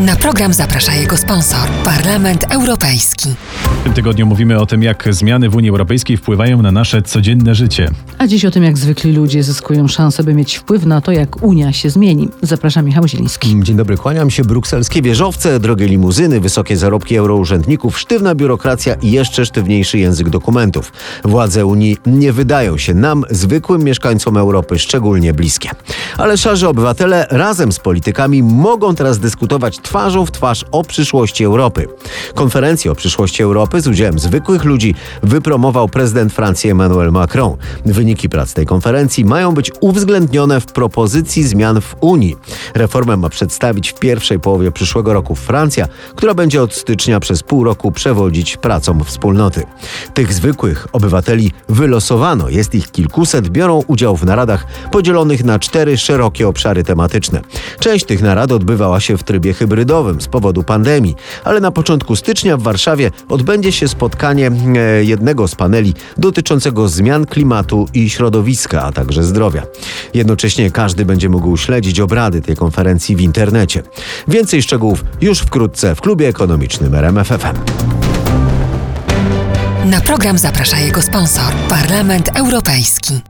Na program zaprasza jego sponsor, Parlament Europejski. W tym tygodniu mówimy o tym, jak zmiany w Unii Europejskiej wpływają na nasze codzienne życie. A dziś o tym, jak zwykli ludzie zyskują szansę, by mieć wpływ na to, jak Unia się zmieni. Zapraszam Michał Zieliński. Dzień dobry, kłaniam się. Brukselskie wieżowce, drogie limuzyny, wysokie zarobki eurourzędników, sztywna biurokracja i jeszcze sztywniejszy język dokumentów. Władze Unii nie wydają się nam, zwykłym mieszkańcom Europy, szczególnie bliskie. Ale szarzy obywatele razem z politykami mogą teraz dyskutować twarzą w twarz o przyszłości Europy. Konferencję o przyszłości Europy z udziałem zwykłych ludzi wypromował prezydent Francji Emmanuel Macron. Wyniki prac tej konferencji mają być uwzględnione w propozycji zmian w Unii. Reformę ma przedstawić w pierwszej połowie przyszłego roku Francja, która będzie od stycznia przez pół roku przewodzić pracom wspólnoty. Tych zwykłych obywateli wylosowano, jest ich kilkuset, biorą udział w naradach podzielonych na cztery szerokie obszary tematyczne. Część tych narad odbywała się w trybie hybrydowym z powodu pandemii, ale na początku stycznia w Warszawie odbędzie się spotkanie e, jednego z paneli dotyczącego zmian klimatu i środowiska, a także zdrowia. Jednocześnie każdy będzie mógł śledzić obrady tej konferencji w internecie. Więcej szczegółów już wkrótce w klubie ekonomicznym RMFFM. Na program zaprasza jego sponsor, Parlament Europejski.